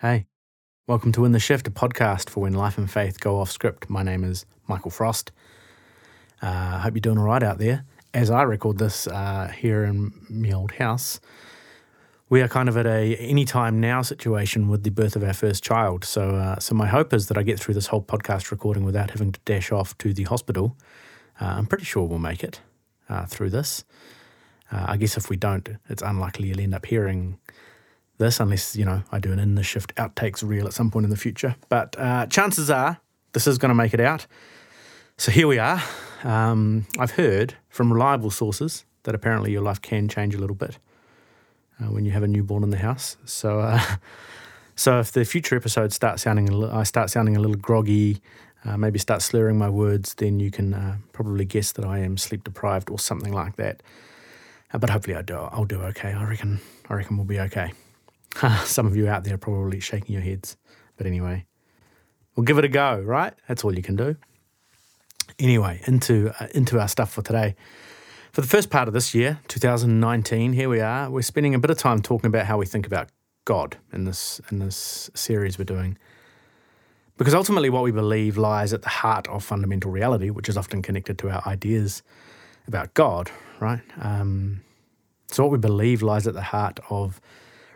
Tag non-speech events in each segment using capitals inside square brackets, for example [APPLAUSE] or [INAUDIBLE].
Hey, welcome to In the Shift, a podcast for when life and faith go off script. My name is Michael Frost. Uh, I hope you're doing all right out there. As I record this uh, here in my old house, we are kind of at a anytime now situation with the birth of our first child. So, uh, so my hope is that I get through this whole podcast recording without having to dash off to the hospital. Uh, I'm pretty sure we'll make it uh, through this. Uh, I guess if we don't, it's unlikely you'll end up hearing this unless, you know, I do an in the shift outtakes reel at some point in the future. But uh, chances are this is going to make it out. So here we are. Um, I've heard from reliable sources that apparently your life can change a little bit uh, when you have a newborn in the house. So, uh, [LAUGHS] so if the future episodes start sounding, a li- I start sounding a little groggy, uh, maybe start slurring my words, then you can uh, probably guess that I am sleep deprived or something like that. Uh, but hopefully I do. I'll do okay. I reckon. I reckon we'll be okay. [LAUGHS] Some of you out there are probably shaking your heads. But anyway, we'll give it a go, right? That's all you can do. Anyway, into uh, into our stuff for today. For the first part of this year, 2019, here we are. We're spending a bit of time talking about how we think about God in this in this series we're doing. Because ultimately what we believe lies at the heart of fundamental reality, which is often connected to our ideas about God, right? Um, so what we believe lies at the heart of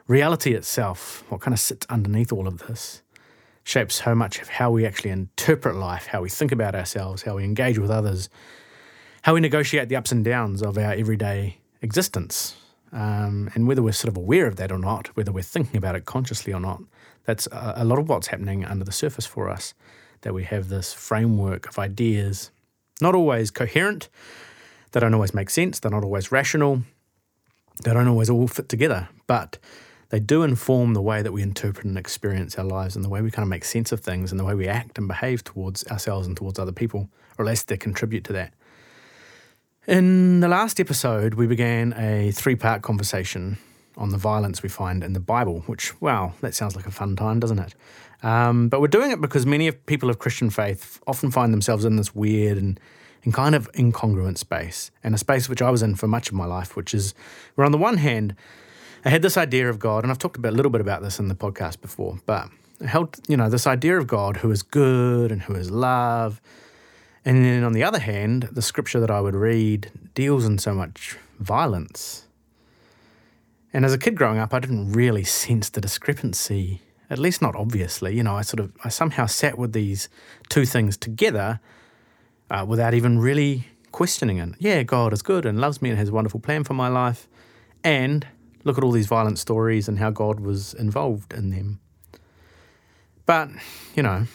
reality itself, what kind of sits underneath all of this, shapes so much of how we actually interpret life, how we think about ourselves, how we engage with others, how we negotiate the ups and downs of our everyday existence. Um, and whether we're sort of aware of that or not, whether we're thinking about it consciously or not, that's a, a lot of what's happening under the surface for us. That we have this framework of ideas, not always coherent, they don't always make sense, they're not always rational, they don't always all fit together, but they do inform the way that we interpret and experience our lives and the way we kind of make sense of things and the way we act and behave towards ourselves and towards other people, or at least they contribute to that. In the last episode, we began a three part conversation on the violence we find in the Bible, which, wow, that sounds like a fun time, doesn't it? Um, but we're doing it because many of people of Christian faith often find themselves in this weird and, and kind of incongruent space, and a space which I was in for much of my life, which is where, on the one hand, I had this idea of God, and I've talked a little bit about this in the podcast before, but I held, you know, this idea of God who is good and who is love. And then on the other hand, the scripture that I would read deals in so much violence. And as a kid growing up, I didn't really sense the discrepancy, at least not obviously. You know, I sort of, I somehow sat with these two things together uh, without even really questioning it. Yeah, God is good and loves me and has a wonderful plan for my life. And look at all these violent stories and how God was involved in them. But, you know,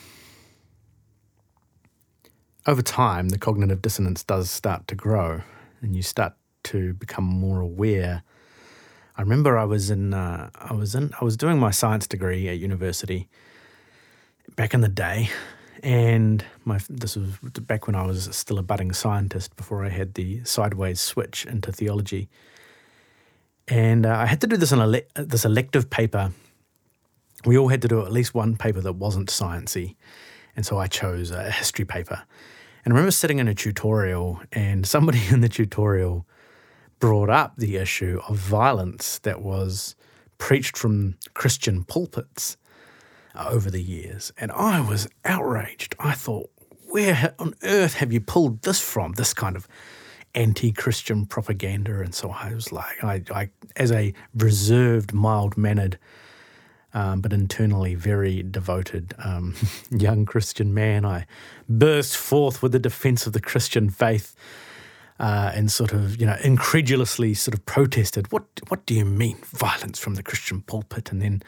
over time, the cognitive dissonance does start to grow and you start to become more aware. I remember I was in, uh, I was in, I was doing my science degree at university back in the day, and my this was back when I was still a budding scientist before I had the sideways switch into theology. And uh, I had to do this in ele- this elective paper. We all had to do at least one paper that wasn't sciencey, and so I chose a history paper. And I remember sitting in a tutorial, and somebody [LAUGHS] in the tutorial brought up the issue of violence that was preached from Christian pulpits over the years. And I was outraged. I thought, where on earth have you pulled this from? This kind of anti Christian propaganda. And so I was like, I, I as a reserved, mild mannered, um, but internally very devoted um, [LAUGHS] young Christian man, I burst forth with the defense of the Christian faith. Uh, and sort of, you know, incredulously sort of protested, what what do you mean violence from the Christian pulpit? And then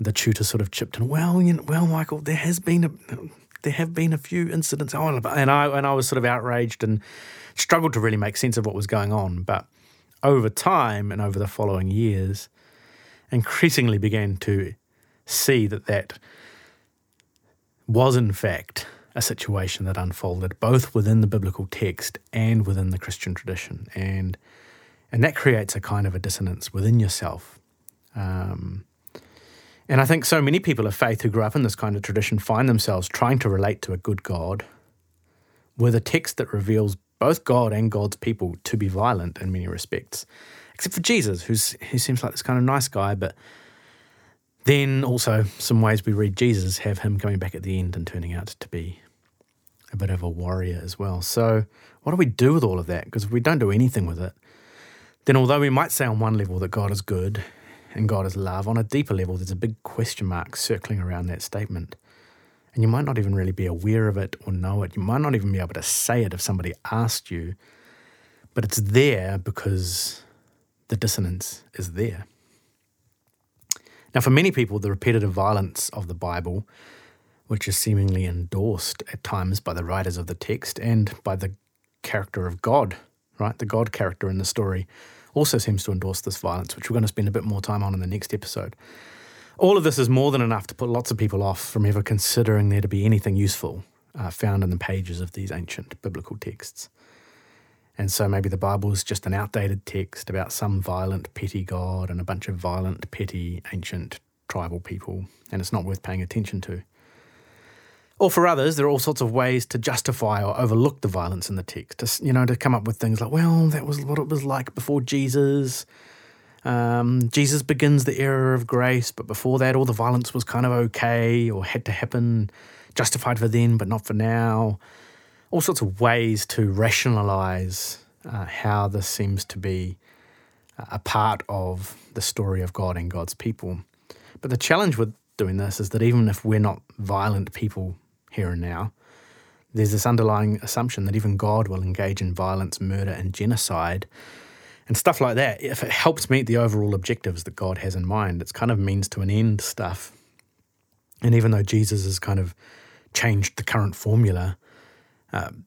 the tutor sort of chipped in, well, you know, well, Michael, there has been a there have been a few incidents, oh, and I and I was sort of outraged and struggled to really make sense of what was going on. But over time and over the following years, increasingly began to see that that was in fact a situation that unfolded both within the biblical text and within the Christian tradition, and and that creates a kind of a dissonance within yourself. Um, and I think so many people of faith who grew up in this kind of tradition find themselves trying to relate to a good God with a text that reveals both God and God's people to be violent in many respects, except for Jesus, who's who seems like this kind of nice guy, but Then also, some ways we read Jesus have him coming back at the end and turning out to be a bit of a warrior as well. So, what do we do with all of that? Because if we don't do anything with it, then although we might say on one level that God is good and God is love, on a deeper level, there's a big question mark circling around that statement. And you might not even really be aware of it or know it. You might not even be able to say it if somebody asked you, but it's there because the dissonance is there. Now, for many people, the repetitive violence of the Bible, which is seemingly endorsed at times by the writers of the text and by the character of God, right? The God character in the story also seems to endorse this violence, which we're going to spend a bit more time on in the next episode. All of this is more than enough to put lots of people off from ever considering there to be anything useful uh, found in the pages of these ancient biblical texts. And so maybe the Bible is just an outdated text about some violent, petty God and a bunch of violent, petty, ancient tribal people, and it's not worth paying attention to. Or for others, there are all sorts of ways to justify or overlook the violence in the text. To, you know, to come up with things like, well, that was what it was like before Jesus. Um, Jesus begins the era of grace, but before that, all the violence was kind of okay or had to happen, justified for then, but not for now all sorts of ways to rationalize uh, how this seems to be a part of the story of God and God's people. But the challenge with doing this is that even if we're not violent people here and now, there's this underlying assumption that even God will engage in violence, murder, and genocide and stuff like that. If it helps meet the overall objectives that God has in mind, it's kind of means to an end stuff. And even though Jesus has kind of changed the current formula, um,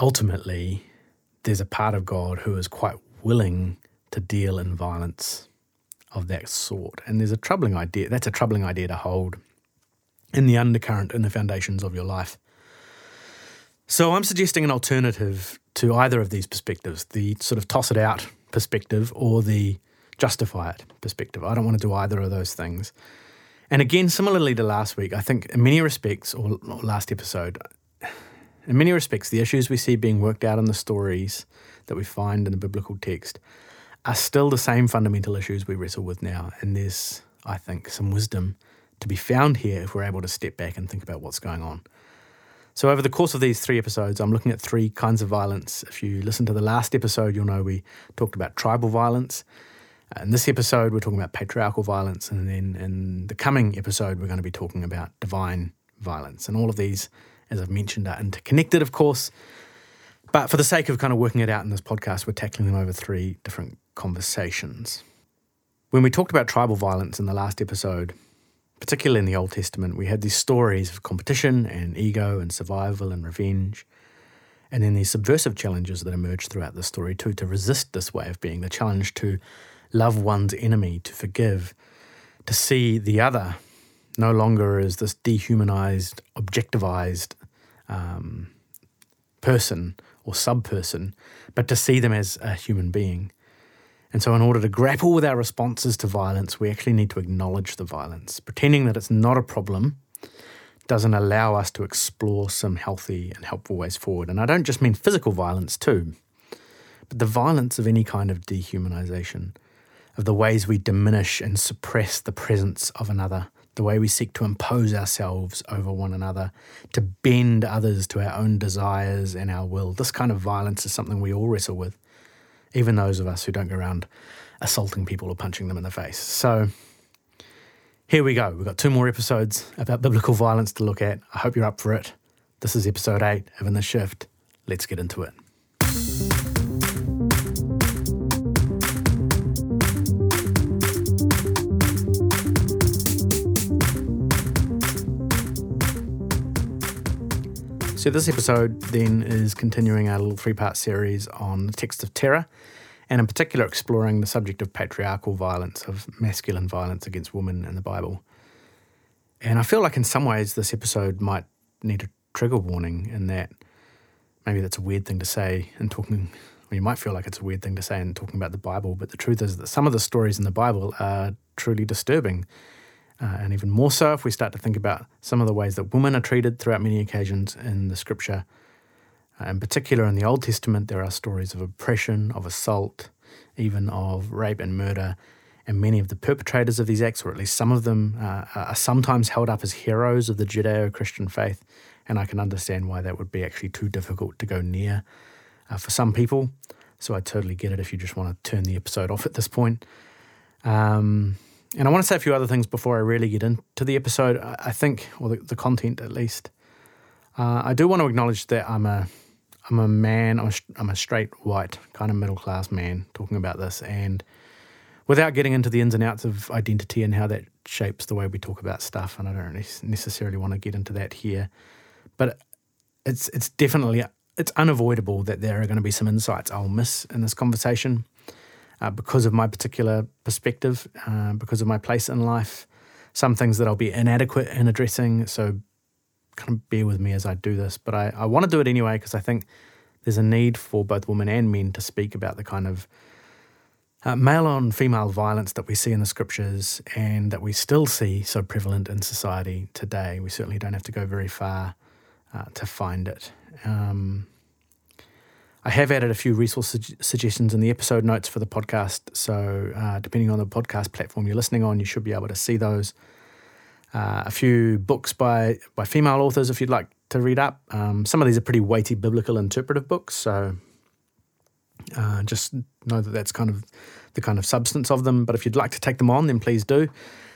ultimately, there's a part of God who is quite willing to deal in violence of that sort. And there's a troubling idea, that's a troubling idea to hold in the undercurrent, in the foundations of your life. So I'm suggesting an alternative to either of these perspectives the sort of toss it out perspective or the justify it perspective. I don't want to do either of those things. And again, similarly to last week, I think in many respects, or, or last episode, in many respects, the issues we see being worked out in the stories that we find in the biblical text are still the same fundamental issues we wrestle with now. And there's, I think, some wisdom to be found here if we're able to step back and think about what's going on. So, over the course of these three episodes, I'm looking at three kinds of violence. If you listen to the last episode, you'll know we talked about tribal violence. In this episode, we're talking about patriarchal violence. And then in the coming episode, we're going to be talking about divine violence. And all of these as I've mentioned, are interconnected, of course. But for the sake of kind of working it out in this podcast, we're tackling them over three different conversations. When we talked about tribal violence in the last episode, particularly in the Old Testament, we had these stories of competition and ego and survival and revenge. And then these subversive challenges that emerge throughout the story too to resist this way of being, the challenge to love one's enemy, to forgive, to see the other no longer as this dehumanized, objectivized um, person or sub person, but to see them as a human being. And so, in order to grapple with our responses to violence, we actually need to acknowledge the violence. Pretending that it's not a problem doesn't allow us to explore some healthy and helpful ways forward. And I don't just mean physical violence, too, but the violence of any kind of dehumanization, of the ways we diminish and suppress the presence of another the way we seek to impose ourselves over one another, to bend others to our own desires and our will. This kind of violence is something we all wrestle with, even those of us who don't go around assaulting people or punching them in the face. So here we go. We've got two more episodes about biblical violence to look at. I hope you're up for it. This is episode eight of In the Shift. Let's get into it. So, this episode then is continuing our little three part series on the text of terror, and in particular exploring the subject of patriarchal violence, of masculine violence against women in the Bible. And I feel like in some ways this episode might need a trigger warning in that maybe that's a weird thing to say in talking, you might feel like it's a weird thing to say in talking about the Bible, but the truth is that some of the stories in the Bible are truly disturbing uh, and even more so if we start to think about some of the ways that women are treated throughout many occasions in the scripture. Uh, in particular, in the Old Testament, there are stories of oppression, of assault, even of rape and murder. and many of the perpetrators of these acts, or at least some of them, uh, are sometimes held up as heroes of the Judeo Christian faith. And I can understand why that would be actually too difficult to go near uh, for some people. So I totally get it if you just want to turn the episode off at this point. Um, and I want to say a few other things before I really get into the episode. I think, or the, the content at least. Uh, I do want to acknowledge that I'm a I'm a man. I'm a, I'm a straight white kind of middle class man talking about this, and without getting into the ins and outs of identity and how that shapes the way we talk about stuff. And I don't necessarily want to get into that here, but it's it's definitely it's unavoidable that there are going to be some insights I'll miss in this conversation uh, because of my particular perspective, uh, because of my place in life. Some things that I'll be inadequate in addressing. So kind of bear with me as I do this. But I, I want to do it anyway because I think there's a need for both women and men to speak about the kind of uh, male on female violence that we see in the scriptures and that we still see so prevalent in society today. We certainly don't have to go very far uh, to find it. Um, I have added a few resource su- suggestions in the episode notes for the podcast. So, uh, depending on the podcast platform you're listening on, you should be able to see those. Uh, a few books by, by female authors if you'd like to read up. Um, some of these are pretty weighty biblical interpretive books. So, uh, just know that that's kind of the kind of substance of them. But if you'd like to take them on, then please do.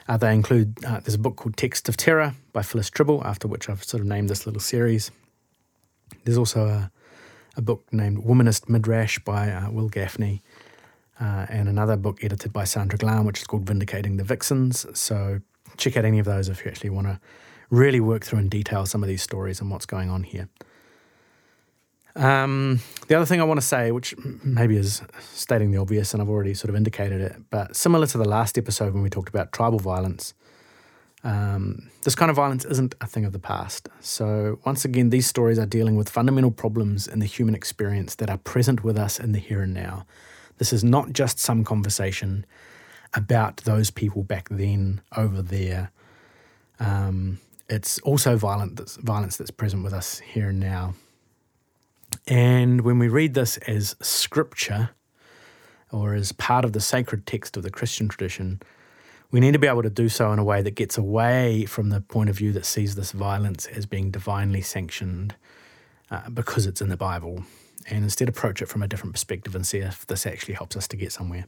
Uh, they include uh, there's a book called Text of Terror by Phyllis Trible, after which I've sort of named this little series. There's also a, a book named Womanist Midrash by uh, Wil Gafney, uh, and another book edited by Sandra Glahn, which is called Vindicating the Vixens. So check out any of those if you actually want to really work through in detail some of these stories and what's going on here. Um, the other thing I want to say, which maybe is stating the obvious, and I've already sort of indicated it, but similar to the last episode when we talked about tribal violence, um, this kind of violence isn't a thing of the past. So, once again, these stories are dealing with fundamental problems in the human experience that are present with us in the here and now. This is not just some conversation about those people back then over there. Um, it's also violent, that's, violence that's present with us here and now. And when we read this as scripture or as part of the sacred text of the Christian tradition, we need to be able to do so in a way that gets away from the point of view that sees this violence as being divinely sanctioned uh, because it's in the Bible, and instead approach it from a different perspective and see if this actually helps us to get somewhere.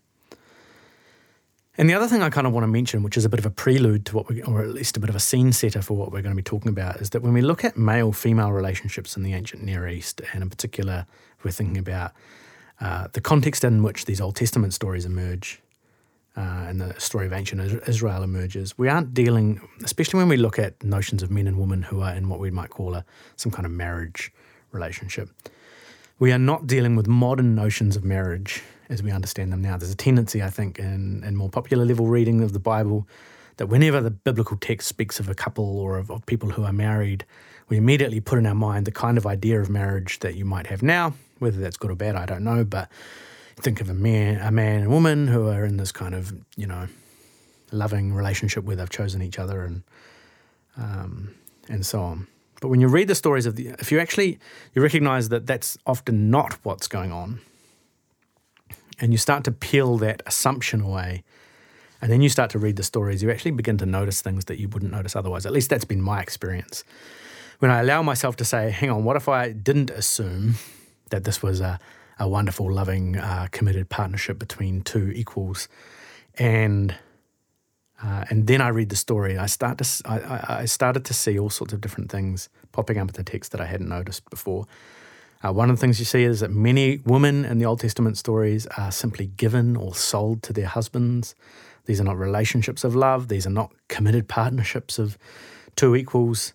And the other thing I kind of want to mention, which is a bit of a prelude to what we, or at least a bit of a scene setter for what we're going to be talking about, is that when we look at male female relationships in the ancient Near East, and in particular, we're thinking about uh, the context in which these Old Testament stories emerge uh, and the story of ancient Israel emerges, we aren't dealing, especially when we look at notions of men and women who are in what we might call a, some kind of marriage relationship. We are not dealing with modern notions of marriage as we understand them now. There's a tendency, I think, in, in more popular level reading of the Bible that whenever the biblical text speaks of a couple or of, of, people who are married, we immediately put in our mind the kind of idea of marriage that you might have now. Whether that's good or bad, I don't know. But think of a man, a man and woman who are in this kind of, you know, loving relationship where they've chosen each other and um, and so on. But when you read the stories of the, if you actually you recognize that that's often not what's going on, and you start to peel that assumption away, and then you start to read the stories, you actually begin to notice things that you wouldn't notice otherwise. At least that's been my experience. When I allow myself to say, hang on, what if I didn't assume that this was a, a wonderful, loving, uh, committed partnership between two equals? And uh, and then I read the story. I start to I, I started to see all sorts of different things popping up in the text that I hadn't noticed before. Uh, one of the things you see is that many women in the Old Testament stories are simply given or sold to their husbands. These are not relationships of love, these are not committed partnerships of two equals,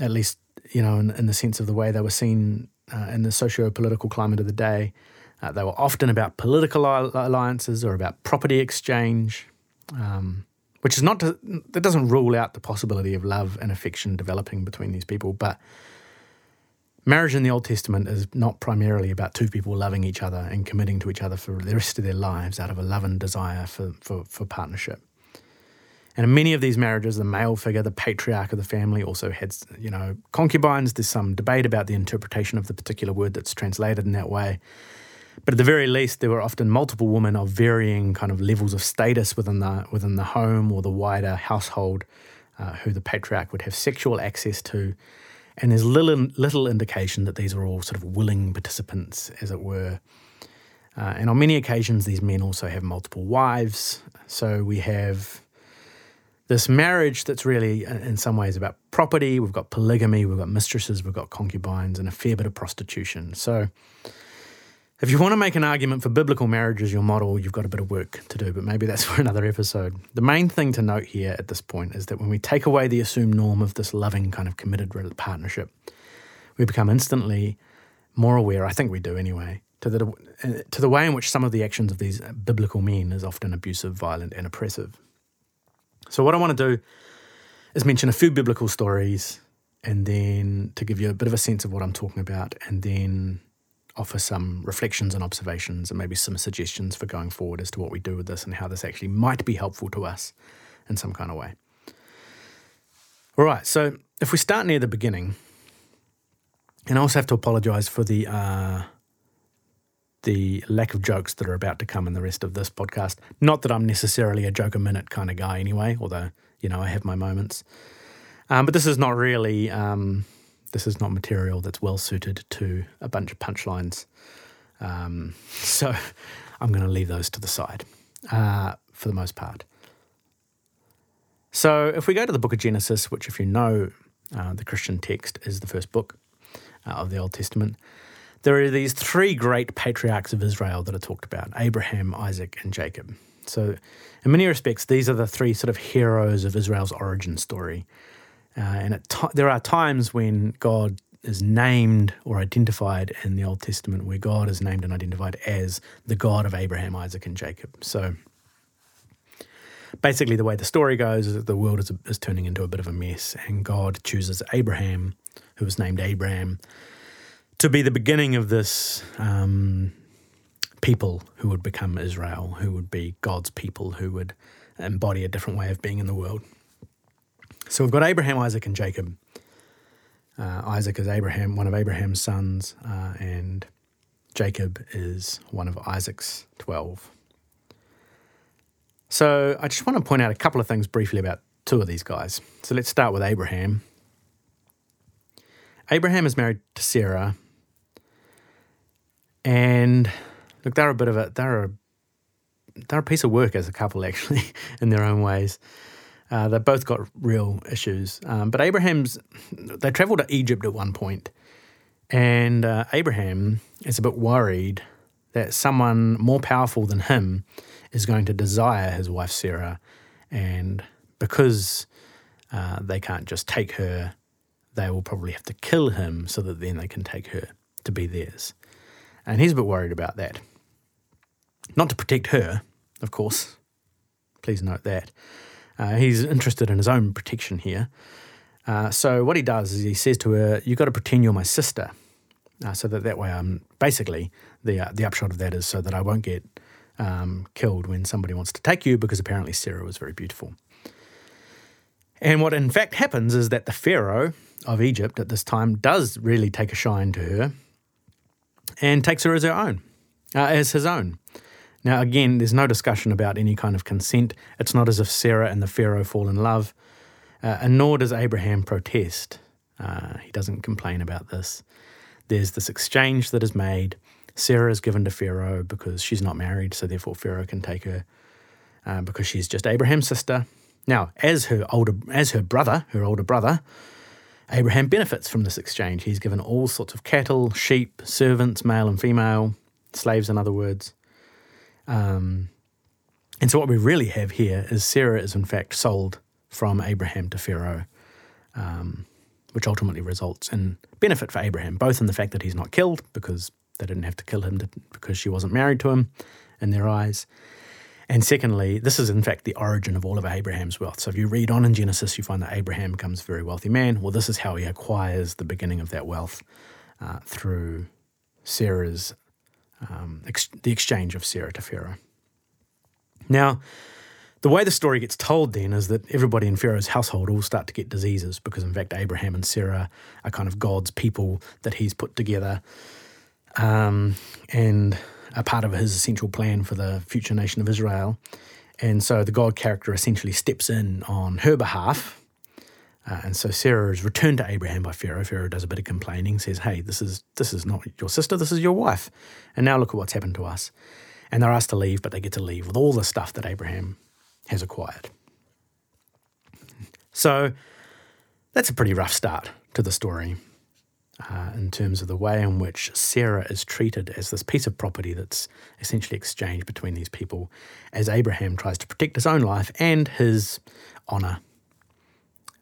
at least, you know, in, in the sense of the way they were seen uh, in the socio political climate of the day. Uh, they were often about political alliances or about property exchange, um, which is not to, that doesn't rule out the possibility of love and affection developing between these people, but Marriage in the Old Testament is not primarily about two people loving each other and committing to each other for the rest of their lives out of a love and desire for, for, for partnership. And in many of these marriages, the male figure, the patriarch of the family, also had, you know, concubines. There's some debate about the interpretation of the particular word that's translated in that way. But at the very least, there were often multiple women of varying kind of levels of status within the within the home or the wider household, uh, who the patriarch would have sexual access to. And there's little little indication that these are all sort of willing participants, as it were. Uh, and on many occasions, these men also have multiple wives. So we have this marriage that's really, uh, in some ways, about property. We've got polygamy, we've got mistresses, we've got concubines, and a fair bit of prostitution. So if you want to make an argument for biblical marriage as your model, you've got a bit of work to do, but maybe that's [LAUGHS] for another episode. The main thing to note here at this point is that when we take away the assumed norm of this loving, kind of committed partnership, we become instantly more aware, I think we do anyway, to the, uh, to the way in which some of the actions of these biblical men is often abusive, violent, and oppressive. So, what I want to do is mention a few biblical stories and then to give you a bit of a sense of what I'm talking about, and then offer some reflections and observations and maybe some suggestions for going forward as to what we do with this and how this actually might be helpful to us in some kind of way. All right, so if we start near the beginning, and I also have to apologize for the uh, the lack of jokes that are about to come in the rest of this podcast. Not that I'm necessarily a joke a minute kind of guy anyway, although you know I have my moments. Um, but this is not really um, this is not material that's well suited to a bunch of punchlines. Um, [LAUGHS] so I'm going to leave those to the side uh, for the most part. So if we go to the book of Genesis, which, if you know uh, the Christian text, is the first book uh, of the Old Testament, there are these three great patriarchs of Israel that are talked about Abraham, Isaac, and Jacob. So, in many respects, these are the three sort of heroes of Israel's origin story. Uh, and t- there are times when God is named or identified in the Old Testament where God is named and identified as the God of Abraham, Isaac, and Jacob. So basically, the way the story goes is that the world is, is turning into a bit of a mess, and God chooses Abraham, who was named Abram, to be the beginning of this um, people who would become Israel, who would be God's people, who would embody a different way of being in the world. So we've got Abraham, Isaac, and Jacob. Uh, Isaac is Abraham, one of Abraham's sons, uh, and Jacob is one of Isaac's 12. So I just want to point out a couple of things briefly about two of these guys. So let's start with Abraham. Abraham is married to Sarah, and look, they're a bit of a they're a they're a piece of work as a couple actually [LAUGHS] in their own ways. Uh, they both got real issues. Um, but Abraham's, they traveled to Egypt at one point, and uh, Abraham is a bit worried that someone more powerful than him is going to desire his wife Sarah, and because uh, they can't just take her, they will probably have to kill him so that then they can take her to be theirs. And he's a bit worried about that. Not to protect her, of course. Please note that. Uh, he's interested in his own protection here. Uh, so what he does is he says to her, "You've got to pretend you're my sister, uh, so that that way I'm basically the uh, the upshot of that is so that I won't get um, killed when somebody wants to take you because apparently Sarah was very beautiful." And what in fact happens is that the Pharaoh of Egypt at this time does really take a shine to her and takes her as her own, uh, as his own. Now, again, there's no discussion about any kind of consent. It's not as if Sarah and the Pharaoh fall in love, uh, and nor does Abraham protest. Uh, he doesn't complain about this. There's this exchange that is made. Sarah is given to Pharaoh because she's not married, so therefore Pharaoh can take her uh, because she's just Abraham's sister. Now, as her older, as her brother, her older brother, Abraham benefits from this exchange. He's given all sorts of cattle, sheep, servants, male and female, slaves, in other words. Um, and so what we really have here is Sarah is in fact sold from Abraham to Pharaoh, um, which ultimately results in benefit for Abraham, both in the fact that he's not killed because they didn't have to kill him to, because she wasn't married to him in their eyes. And secondly, this is in fact the origin of all of Abraham's wealth. So if you read on in Genesis, you find that Abraham becomes a very wealthy man. Well, this is how he acquires the beginning of that wealth uh, through Sarah's um, ex- the exchange of Sarah to Pharaoh. Now, the way the story gets told then is that everybody in Pharaoh's household all start to get diseases because, in fact, Abraham and Sarah are kind of God's people that he's put together. Um, and a part of his essential plan for the future nation of Israel. And so the God character essentially steps in on her behalf. Uh, and so Sarah is returned to Abraham by Pharaoh. Pharaoh does a bit of complaining, says, "Hey, this is this is not your sister. This is your wife." And now look at what's happened to us. And they're asked to leave, but they get to leave with all the stuff that Abraham has acquired. So that's a pretty rough start to the story uh, in terms of the way in which Sarah is treated as this piece of property that's essentially exchanged between these people as Abraham tries to protect his own life and his honour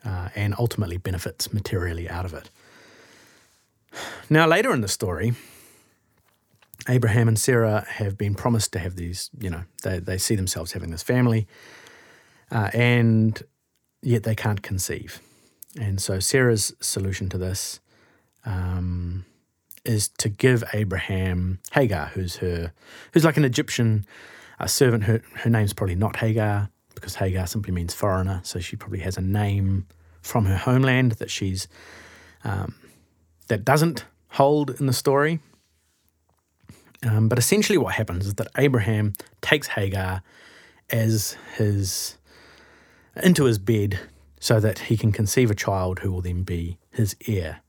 uh, and ultimately benefits materially out of it. Now, later in the story, Abraham and Sarah have been promised to have these, you know, they, they see themselves having this family, uh, and yet they can't conceive. And so Sarah's solution to this um, is to give Abraham Hagar, who's her, who's like an Egyptian uh, servant. Her her name's probably not Hagar because Hagar simply means foreigner. So she probably has a name from her homeland that she's um, that doesn't hold in the story. Um, but essentially, what happens is that Abraham takes Hagar as his into his bed so that he can conceive a child who will then be his heir.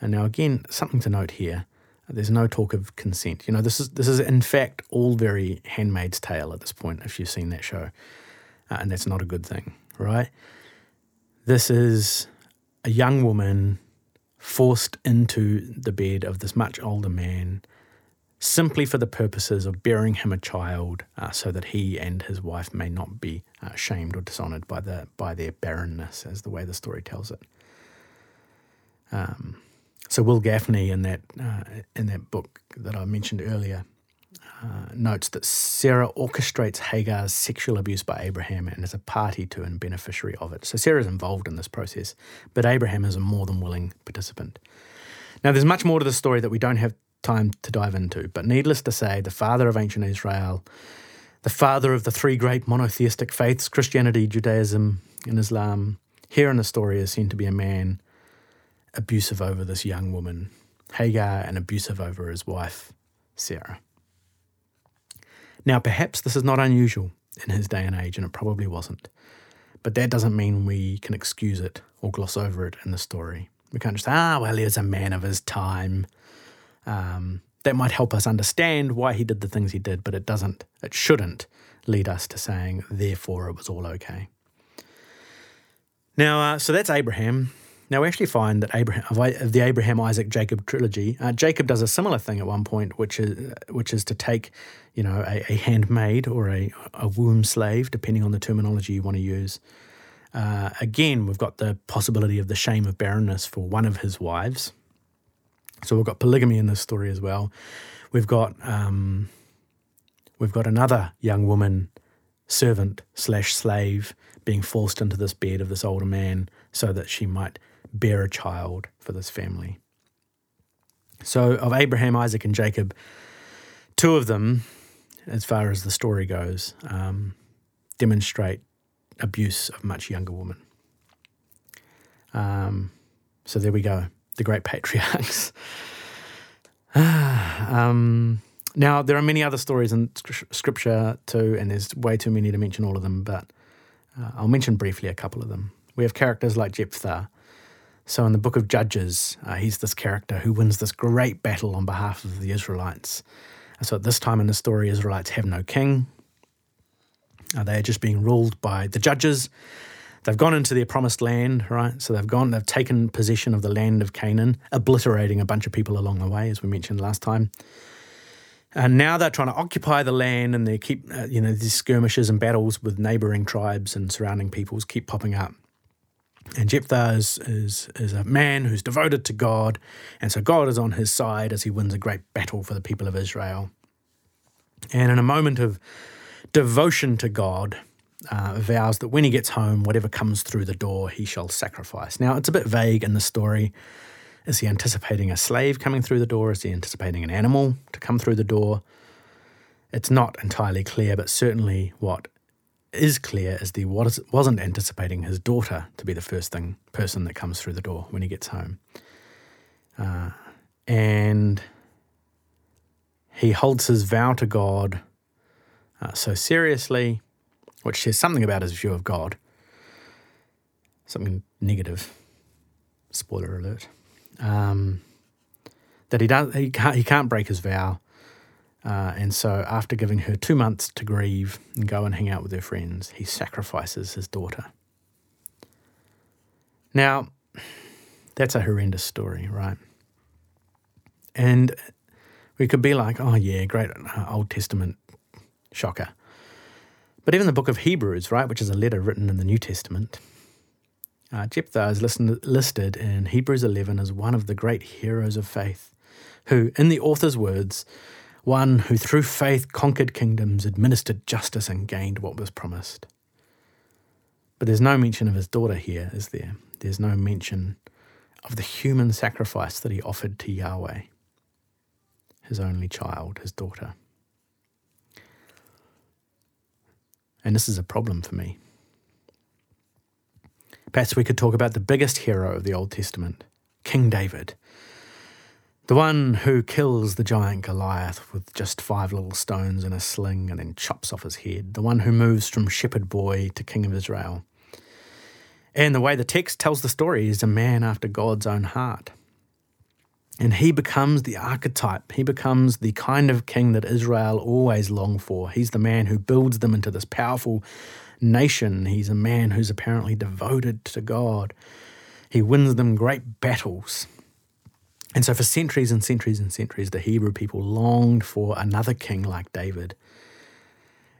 And now, again, something to note here: there's no talk of consent. You know, this is this is in fact all very Handmaid's Tale at this point. If you've seen that show, uh, and that's not a good thing, right? This is a young woman forced into the bed of this much older man simply for the purposes of bearing him a child uh, so that he and his wife may not be uh, shamed or dishonored by, the, by their barrenness, as the way the story tells it. Um, so Wil Gafney in that, uh, in that book that I mentioned earlier uh, notes that Sarah orchestrates Hagar's sexual abuse by Abraham and is a party to and beneficiary of it. So Sarah is involved in this process, but Abraham is a more than willing participant. Now, there's much more to the story that we don't have time to dive into. But needless to say, the father of ancient Israel, the father of the three great monotheistic faiths Christianity, Judaism, and Islam, here in the story is seen to be a man abusive over this young woman, Hagar, and abusive over his wife, Sarah. Now, perhaps this is not unusual in his day and age, and it probably wasn't. But that doesn't mean we can excuse it or gloss over it in the story. We can't just say, ah, well, he was a man of his time um, that might help us understand why he did the things he did, but it doesn't, it shouldn't lead us to saying, therefore, it was all okay. Now, uh, so that's Abraham. Now we actually find that Abraham the Abraham Isaac Jacob trilogy, uh, Jacob does a similar thing at one point, which is which is to take, you know, a, a handmaid or a, a womb slave, depending on the terminology you want to use. Uh, again, we've got the possibility of the shame of barrenness for one of his wives, so we've got polygamy in this story as well. We've got um, we've got another young woman servant slash slave being forced into this bed of this older man so that she might bear a child for this family. So of Abraham, Isaac, and Jacob, two of them, as far as the story goes, um, demonstrate abuse of much younger women. Um, so there we go the great [LAUGHS] patriarchs. [SIGHS] um, now, there are many other stories in scripture too, and there's way too many to mention all of them, but uh, I'll mention briefly a couple of them. We have characters like Jephthah. So, in the book of Judges, uh, he's this character who wins this great battle on behalf of the Israelites. And so, at this time in the story, Israelites have no king. Uh, they are just being ruled by the judges They've gone into their promised land, right? So they've gone, they've taken possession of the land of Canaan, obliterating a bunch of people along the way, as we mentioned last time. And now they're trying to occupy the land, and they keep, uh, you know, these skirmishes and battles with neighboring tribes and surrounding peoples keep popping up. And Jephthah is, is, is a man who's devoted to God, and so God is on his side as he wins a great battle for the people of Israel. And in a moment of devotion to God, uh, vows that when he gets home, whatever comes through the door, he shall sacrifice. Now, it's a bit vague in the story. Is he anticipating a slave coming through the door? Is he anticipating an animal to come through the door? It's not entirely clear, but certainly what is clear is that he wasn't anticipating his daughter to be the first thing person that comes through the door when he gets home. Uh, and he holds his vow to God uh, so seriously, which says something about his view of God, something negative. Spoiler alert. Um, that he does he can't he can't break his vow, uh, and so after giving her two months to grieve and go and hang out with her friends, he sacrifices his daughter. Now, that's a horrendous story, right? And we could be like, oh yeah, great uh, Old Testament shocker. But even the book of Hebrews, right, which is a letter written in the New Testament, uh, Jephthah is listed in Hebrews 11 as one of the great heroes of faith, who, in the author's words, one who through faith conquered kingdoms, administered justice, and gained what was promised. But there's no mention of his daughter here, is there? There's no mention of the human sacrifice that he offered to Yahweh, his only child, his daughter. And this is a problem for me. Perhaps we could talk about the biggest hero of the Old Testament, King David. The one who kills the giant Goliath with just five little stones and a sling and then chops off his head. The one who moves from shepherd boy to king of Israel. And the way the text tells the story is a man after God's own heart. And he becomes the archetype. He becomes the kind of king that Israel always longed for. He's the man who builds them into this powerful nation. He's a man who's apparently devoted to God. He wins them great battles. And so, for centuries and centuries and centuries, the Hebrew people longed for another king like David.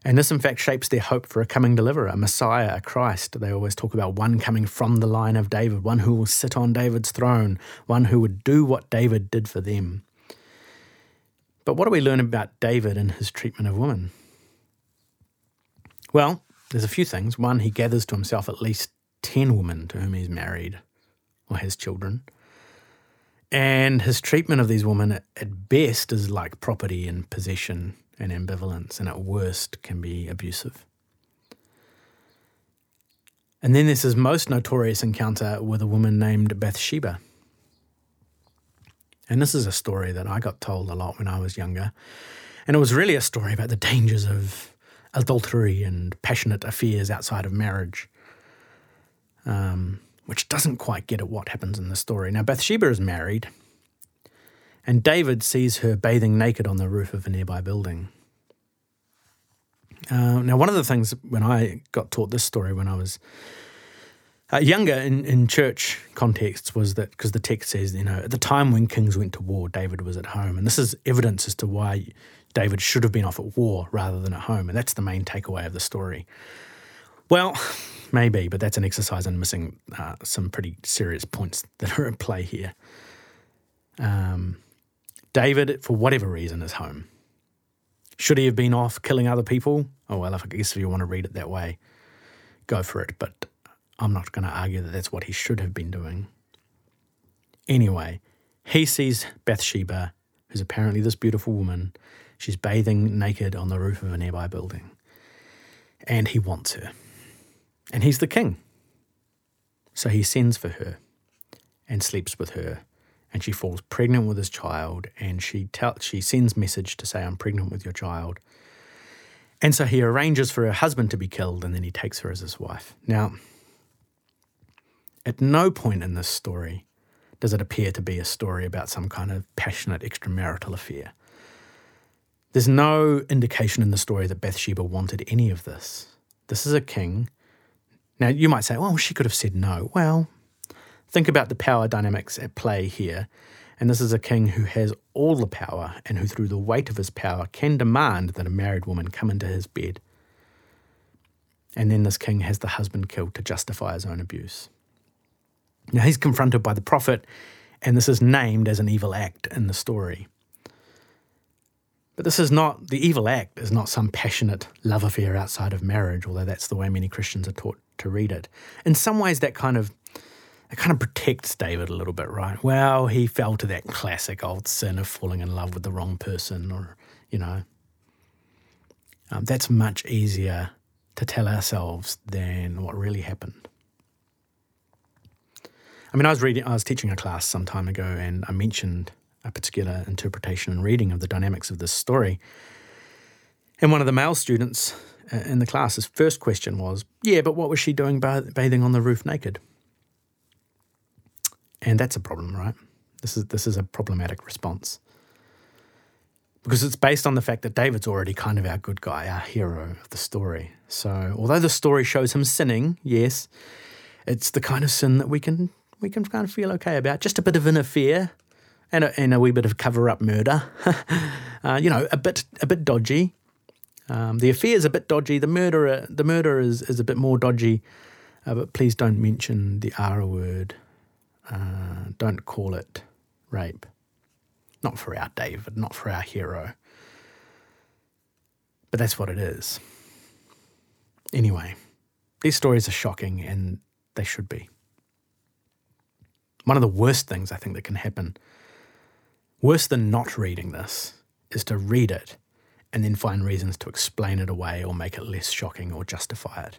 And this, in fact, shapes their hope for a coming deliverer, a Messiah, a Christ. They always talk about one coming from the line of David, one who will sit on David's throne, one who would do what David did for them. But what do we learn about David and his treatment of women? Well, there's a few things. One, he gathers to himself at least 10 women to whom he's married or has children. And his treatment of these women at best is like property and possession and ambivalence, and at worst can be abusive. And then there's his most notorious encounter with a woman named Bathsheba. And this is a story that I got told a lot when I was younger. And it was really a story about the dangers of adultery and passionate affairs outside of marriage, um, which doesn't quite get at what happens in the story. Now, Bathsheba is married, and David sees her bathing naked on the roof of a nearby building. Uh, now, one of the things when I got taught this story when I was uh, younger in, in church contexts was that because the text says, you know, at the time when kings went to war, David was at home. And this is evidence as to why David should have been off at war rather than at home. And that's the main takeaway of the story. Well, [SIGHS] maybe, but that's an exercise in missing uh, some pretty serious points [LAUGHS] that are at play here. Um, David, for whatever reason, is home. Should he have been off killing other people? Oh, well, I guess if you want to read it that way, go for it. But I'm not going to argue that that's what he should have been doing. Anyway, he sees Bathsheba, who's apparently this beautiful woman, She's bathing naked on the roof of a nearby building. And he wants her. And he's the king. So he sends for her and sleeps with her. And she falls pregnant with his child. And she, tell, she sends message to say, I'm pregnant with your child. And so he arranges for her husband to be killed and then he takes her as his wife. Now, at no point in this story does it appear to be a story about some kind of passionate extramarital affair. There's no indication in the story that Bathsheba wanted any of this. This is a king. Now, you might say, well, she could have said no. Well, think about the power dynamics at play here. And this is a king who has all the power and who, through the weight of his power, can demand that a married woman come into his bed. And then this king has the husband killed to justify his own abuse. Now, he's confronted by the prophet, and this is named as an evil act in the story. But this is not, the evil act is not some passionate love affair outside of marriage, although that's the way many Christians are taught to read it. In some ways, that kind of it kind of protects David a little bit, right? Well, he fell to that classic old sin of falling in love with the wrong person, or, you know. Um, that's much easier to tell ourselves than what really happened. I mean, I was reading, I was teaching a class some time ago, and I mentioned a particular interpretation and reading of the dynamics of this story. And one of the male students in the class, his first question was, Yeah, but what was she doing bathing on the roof naked? And that's a problem, right? This is, this is a problematic response. Because it's based on the fact that David's already kind of our good guy, our hero of the story. So, although the story shows him sinning, yes, it's the kind of sin that we can we can kind of feel okay about. Just a bit of an affair, and a, and a wee bit of cover up murder. [LAUGHS] uh, you know, a bit a bit dodgy. Um, the affair is a bit dodgy. The murder the murder is is a bit more dodgy. Uh, but please don't mention the R word. Uh, don't call it rape. Not for our David, not for our hero. But that's what it is. Anyway, these stories are shocking and they should be. One of the worst things I think that can happen, worse than not reading this, is to read it and then find reasons to explain it away or make it less shocking or justify it.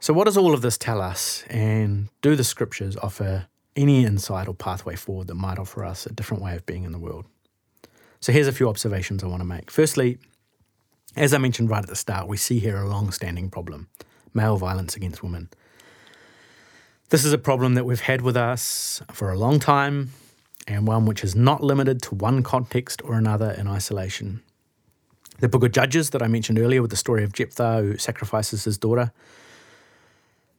So, what does all of this tell us? And do the scriptures offer any insight or pathway forward that might offer us a different way of being in the world? So, here's a few observations I want to make. Firstly, as I mentioned right at the start, we see here a long standing problem male violence against women. This is a problem that we've had with us for a long time, and one which is not limited to one context or another in isolation. The book of Judges that I mentioned earlier with the story of Jephthah who sacrifices his daughter.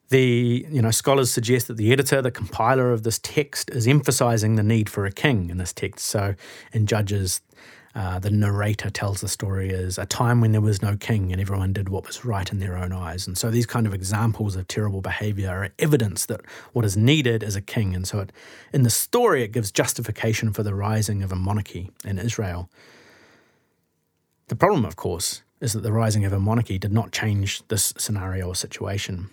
The you know scholars suggest that the editor, the compiler of this text, is emphasizing the need for a king in this text. So in Judges, uh, the narrator tells the story as a time when there was no king and everyone did what was right in their own eyes. And so these kind of examples of terrible behavior are evidence that what is needed is a king. And so it, in the story, it gives justification for the rising of a monarchy in Israel. The problem, of course, is that the rising of a monarchy did not change this scenario or situation.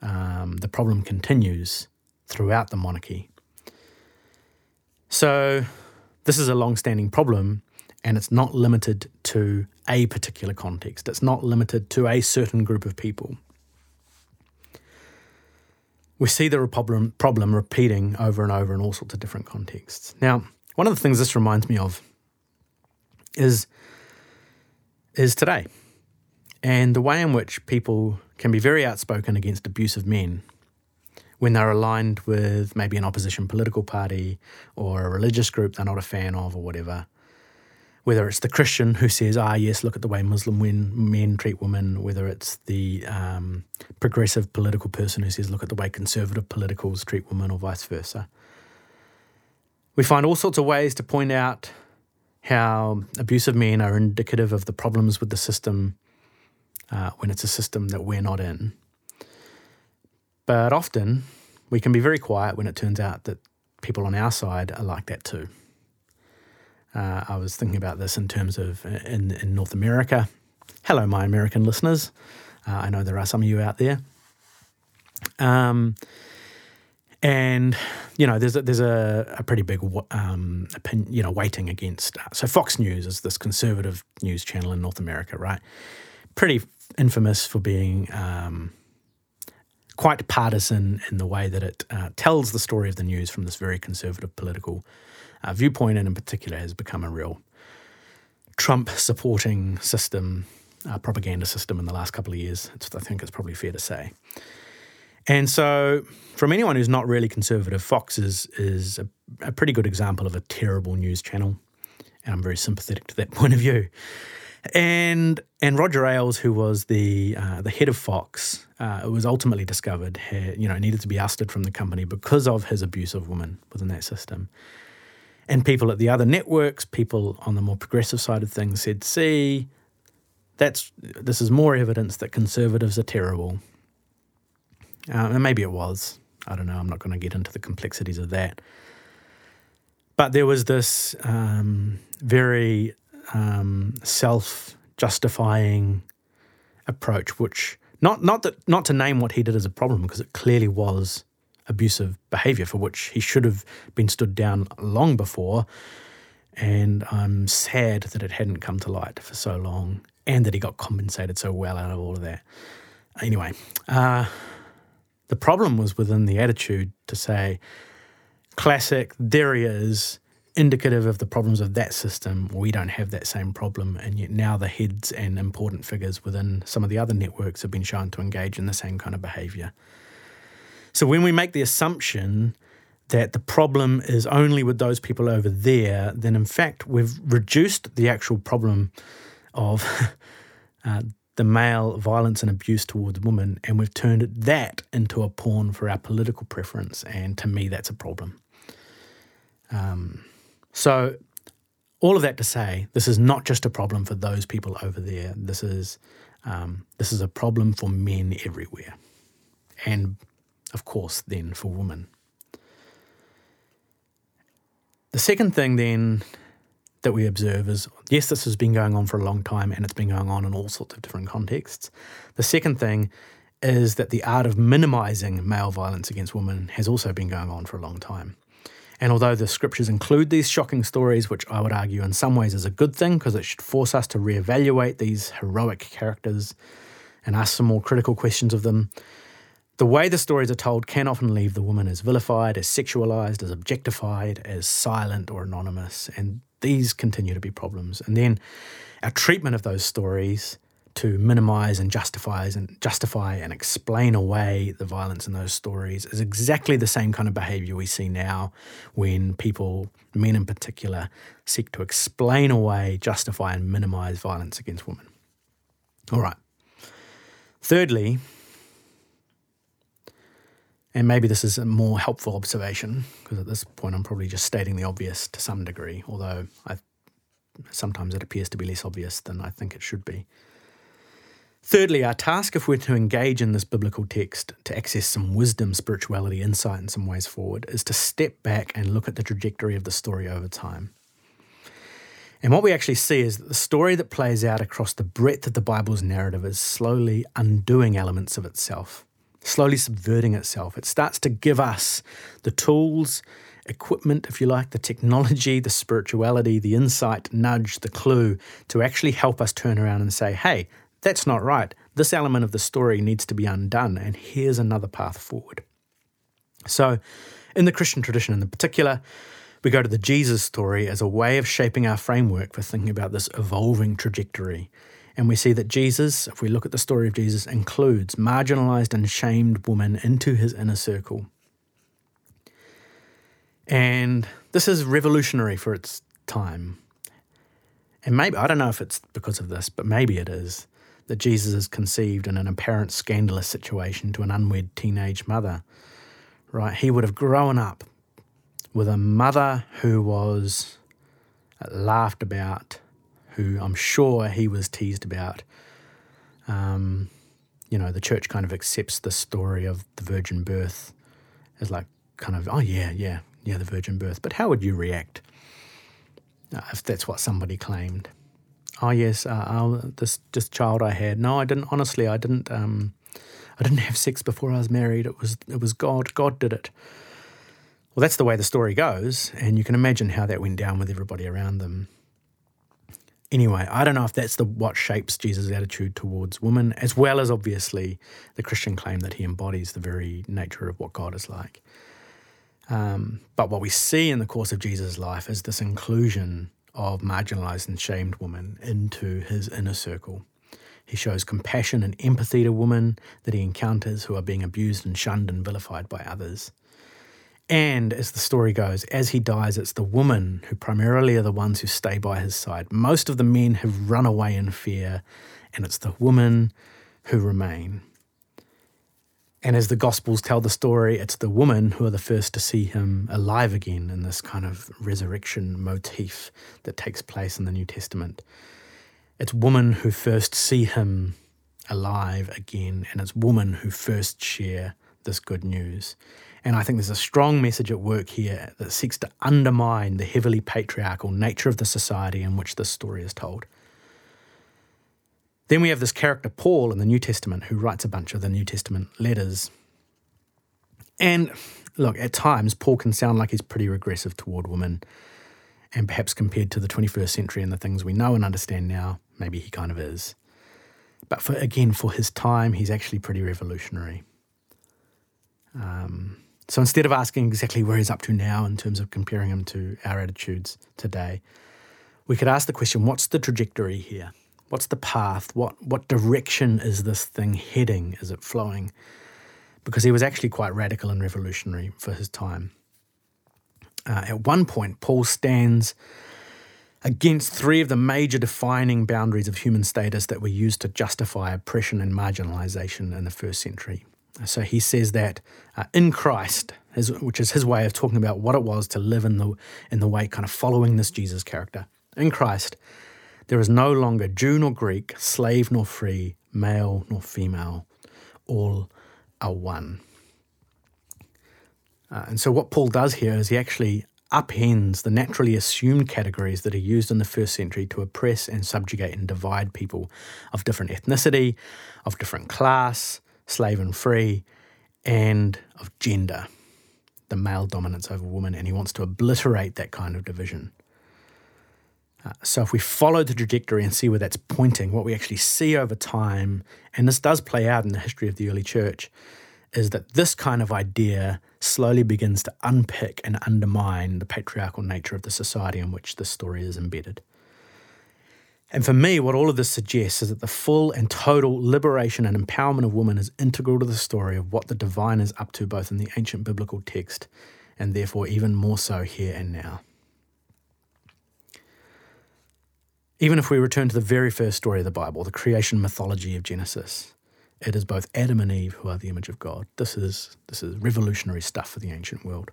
Um, the problem continues throughout the monarchy. So, this is a long standing problem and it's not limited to a particular context. It's not limited to a certain group of people. We see the problem, problem repeating over and over in all sorts of different contexts. Now, one of the things this reminds me of is, is today and the way in which people can be very outspoken against abusive men when they're aligned with maybe an opposition political party or a religious group they're not a fan of or whatever whether it's the Christian who says, ah, yes, look at the way Muslim men treat women, whether it's the um, progressive political person who says, look at the way conservative politicals treat women, or vice versa. We find all sorts of ways to point out how abusive men are indicative of the problems with the system uh, when it's a system that we're not in. But often we can be very quiet when it turns out that people on our side are like that too. Uh, I was thinking about this in terms of uh, in, in North America. Hello, my American listeners. Uh, I know there are some of you out there. Um, and you know, there's a, there's a, a pretty big um, opinion, you know weighting against. Uh, so Fox News is this conservative news channel in North America, right? Pretty infamous for being um, quite partisan in the way that it uh, tells the story of the news from this very conservative political uh, viewpoint, and in particular, has become a real Trump supporting system, uh, propaganda system in the last couple of years. It's, I think it's probably fair to say. And so, from anyone who's not really conservative, Fox is, is a, a pretty good example of a terrible news channel. And I'm very sympathetic to that [LAUGHS] point of view. And and Roger Ailes, who was the uh, the head of Fox, uh, was ultimately discovered had, you know needed to be ousted from the company because of his abuse of women within that system. And people at the other networks, people on the more progressive side of things said, see, that's this is more evidence that conservatives are terrible. Uh, and maybe it was. I don't know. I'm not going to get into the complexities of that. But there was this um, very um, self-justifying approach, which not not that not to name what he did as a problem because it clearly was abusive behavior for which he should have been stood down long before. And I'm sad that it hadn't come to light for so long and that he got compensated so well out of all of that. Anyway, uh, the problem was within the attitude to say, classic, there he is, indicative of the problems of that system. We don't have that same problem, and yet now the heads and important figures within some of the other networks have been shown to engage in the same kind of behavior. So when we make the assumption that the problem is only with those people over there, then in fact we've reduced the actual problem of [LAUGHS] uh, the male violence and abuse towards women, and we've turned that into a pawn for our political preference. And to me, that's a problem. Um, so, all of that to say, this is not just a problem for those people over there. This is um, this is a problem for men everywhere, and of course, then for women. The second thing, then, that we observe is yes, this has been going on for a long time and it's been going on in all sorts of different contexts. The second thing is that the art of minimizing male violence against women has also been going on for a long time. And although the scriptures include these shocking stories, which I would argue in some ways is a good thing because it should force us to reevaluate these heroic characters and ask some more critical questions of them, the way the stories are told can often leave the woman as vilified, as sexualized, as objectified, as silent or anonymous, and these continue to be problems. And then our treatment of those stories to minimize and justify and justify and explain away the violence in those stories is exactly the same kind of behavior we see now when people, men in particular, seek to explain away, justify, and minimize violence against women. All right. Thirdly, and maybe this is a more helpful observation because at this point I'm probably just stating the obvious to some degree, although I, sometimes it appears to be less obvious than I think it should be. Thirdly, our task, if we're to engage in this biblical text to access some wisdom, spirituality, insight, and some ways forward, is to step back and look at the trajectory of the story over time. And what we actually see is that the story that plays out across the breadth of the Bible's narrative is slowly undoing elements of itself slowly subverting itself. It starts to give us the tools, equipment, if you like, the technology, the spirituality, the insight, nudge, the clue to actually help us turn around and say, hey, that's not right. This element of the story needs to be undone, and here's another path forward. So, in the Christian tradition in particular, we go to the Jesus story as a way of shaping our framework for thinking about this evolving trajectory and we see that Jesus, if we look at the story of Jesus, includes marginalized and shamed women into his inner circle. And this is revolutionary for its time. And maybe, I don't know if it's because of this, but maybe it is, that Jesus is conceived in an apparent scandalous situation to an unwed teenage mother. Right? He would have grown up with a mother who was laughed about, who I'm sure he was teased about. Um, you know, the church kind of accepts the story of the virgin birth as like kind of, oh, yeah, yeah, yeah, the virgin birth. But how would you react uh, if that's what somebody claimed? Oh, yes, uh, oh, this, this child I had. No, I didn't, honestly, I didn't. Um, I didn't have sex before I was married. It was it was God. God did it. Well, that's the way the story goes, and you can imagine how that went down with everybody around them. Anyway, I don't know if that's the what shapes Jesus' attitude towards women, as well as obviously the Christian claim that he embodies the very nature of what God is like. Um, but what we see in the course of Jesus' life is this inclusion of marginalized and shamed women into his inner circle. He shows compassion and empathy to women that he encounters who are being abused and shunned and vilified by others. And as the story goes, as he dies, it's the women who primarily are the ones who stay by his side. Most of the men have run away in fear, and it's the women who remain. And as the Gospels tell the story, it's the women who are the first to see him alive again in this kind of resurrection motif that takes place in the New Testament. It's women who first see him alive again, and it's women who first share this good news. And I think there's a strong message at work here that seeks to undermine the heavily patriarchal nature of the society in which this story is told. Then we have this character, Paul, in the New Testament, who writes a bunch of the New Testament letters. And look, at times, Paul can sound like he's pretty regressive toward women. And perhaps compared to the 21st century and the things we know and understand now, maybe he kind of is. But for again, for his time, he's actually pretty revolutionary. Um, So instead of asking exactly where he's up to now in terms of comparing him to our attitudes today, we could ask the question what's the trajectory here? What's the path? What, what direction is this thing heading? Is it flowing? Because he was actually quite radical and revolutionary for his time. Uh, at one point, Paul stands against three of the major defining boundaries of human status that were used to justify oppression and marginalization in the first century. So he says that uh, in Christ, his, which is his way of talking about what it was to live in the in the way kind of following this Jesus character. In Christ, there is no longer Jew nor Greek, slave nor free, male nor female, all are one. Uh, and so what Paul does here is he actually upends the naturally assumed categories that are used in the first century to oppress and subjugate and divide people of different ethnicity, of different class, slave and free, and of gender, the male dominance over woman, and he wants to obliterate that kind of division. Uh, so, if we follow the trajectory and see where that's pointing, what we actually see over time, and this does play out in the history of the early church, is that this kind of idea slowly begins to unpick and undermine the patriarchal nature of the society in which this story is embedded. And for me, what all of this suggests is that the full and total liberation and empowerment of women is integral to the story of what the divine is up to both in the ancient biblical text and therefore even more so here and now. Even if we return to the very first story of the Bible, the creation mythology of Genesis, it is both Adam and Eve who are the image of God. This is this is revolutionary stuff for the ancient world.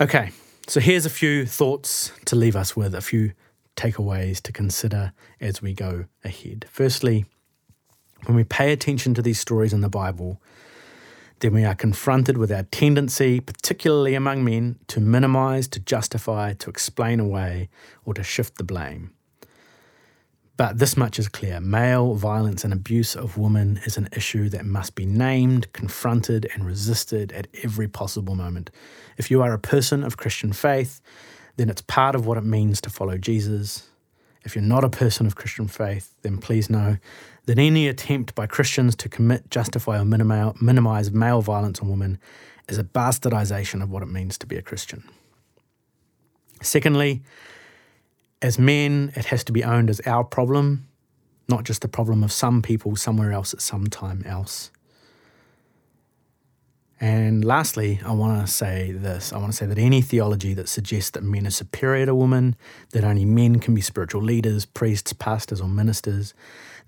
Okay, so here's a few thoughts to leave us with, a few takeaways to consider as we go ahead. Firstly, when we pay attention to these stories in the Bible, then we are confronted with our tendency, particularly among men, to minimize, to justify, to explain away, or to shift the blame. But this much is clear male violence and abuse of women is an issue that must be named, confronted, and resisted at every possible moment. If you are a person of Christian faith, then it's part of what it means to follow Jesus. If you're not a person of Christian faith, then please know that any attempt by Christians to commit, justify, or minimize male violence on women is a bastardization of what it means to be a Christian. Secondly, as men, it has to be owned as our problem, not just the problem of some people somewhere else at some time else. And lastly, I want to say this I want to say that any theology that suggests that men are superior to women, that only men can be spiritual leaders, priests, pastors, or ministers,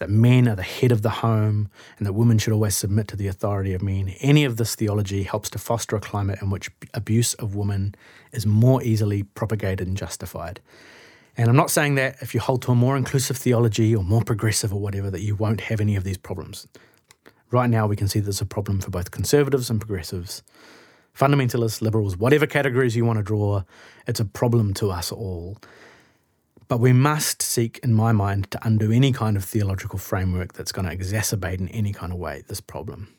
that men are the head of the home, and that women should always submit to the authority of men, any of this theology helps to foster a climate in which abuse of women is more easily propagated and justified. And I'm not saying that if you hold to a more inclusive theology or more progressive or whatever, that you won't have any of these problems. Right now, we can see there's a problem for both conservatives and progressives, fundamentalists, liberals, whatever categories you want to draw, it's a problem to us all. But we must seek, in my mind, to undo any kind of theological framework that's going to exacerbate in any kind of way this problem.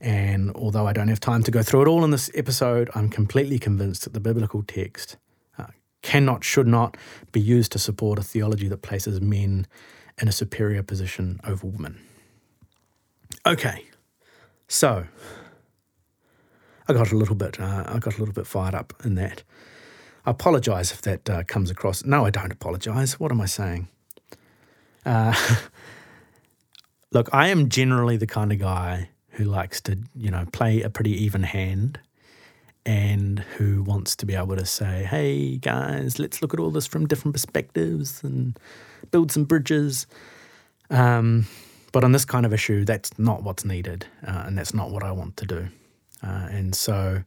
And although I don't have time to go through it all in this episode, I'm completely convinced that the biblical text uh, cannot, should not be used to support a theology that places men in a superior position over women. Okay, so I got a little bit, uh, I got a little bit fired up in that. I apologise if that uh, comes across. No, I don't apologise. What am I saying? Uh, [LAUGHS] look, I am generally the kind of guy who likes to, you know, play a pretty even hand and who wants to be able to say, hey guys, let's look at all this from different perspectives and build some bridges. Um, but on this kind of issue, that's not what's needed, uh, and that's not what I want to do. Uh, and so,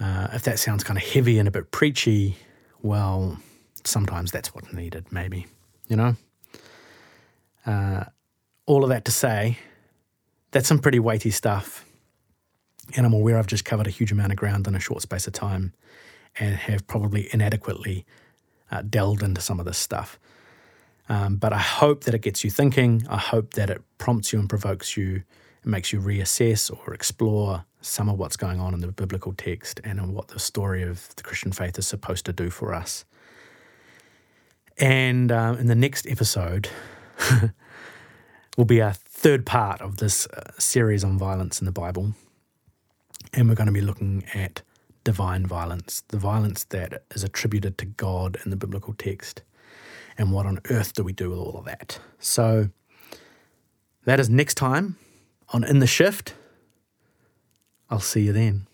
uh, if that sounds kind of heavy and a bit preachy, well, sometimes that's what's needed, maybe, you know? Uh, all of that to say, that's some pretty weighty stuff. And I'm aware I've just covered a huge amount of ground in a short space of time and have probably inadequately uh, delved into some of this stuff. Um, but I hope that it gets you thinking. I hope that it prompts you and provokes you and makes you reassess or explore some of what's going on in the biblical text and what the story of the Christian faith is supposed to do for us. And uh, in the next episode, [LAUGHS] will be a third part of this uh, series on violence in the Bible. And we're going to be looking at divine violence, the violence that is attributed to God in the biblical text. And what on earth do we do with all of that? So that is next time on In the Shift. I'll see you then.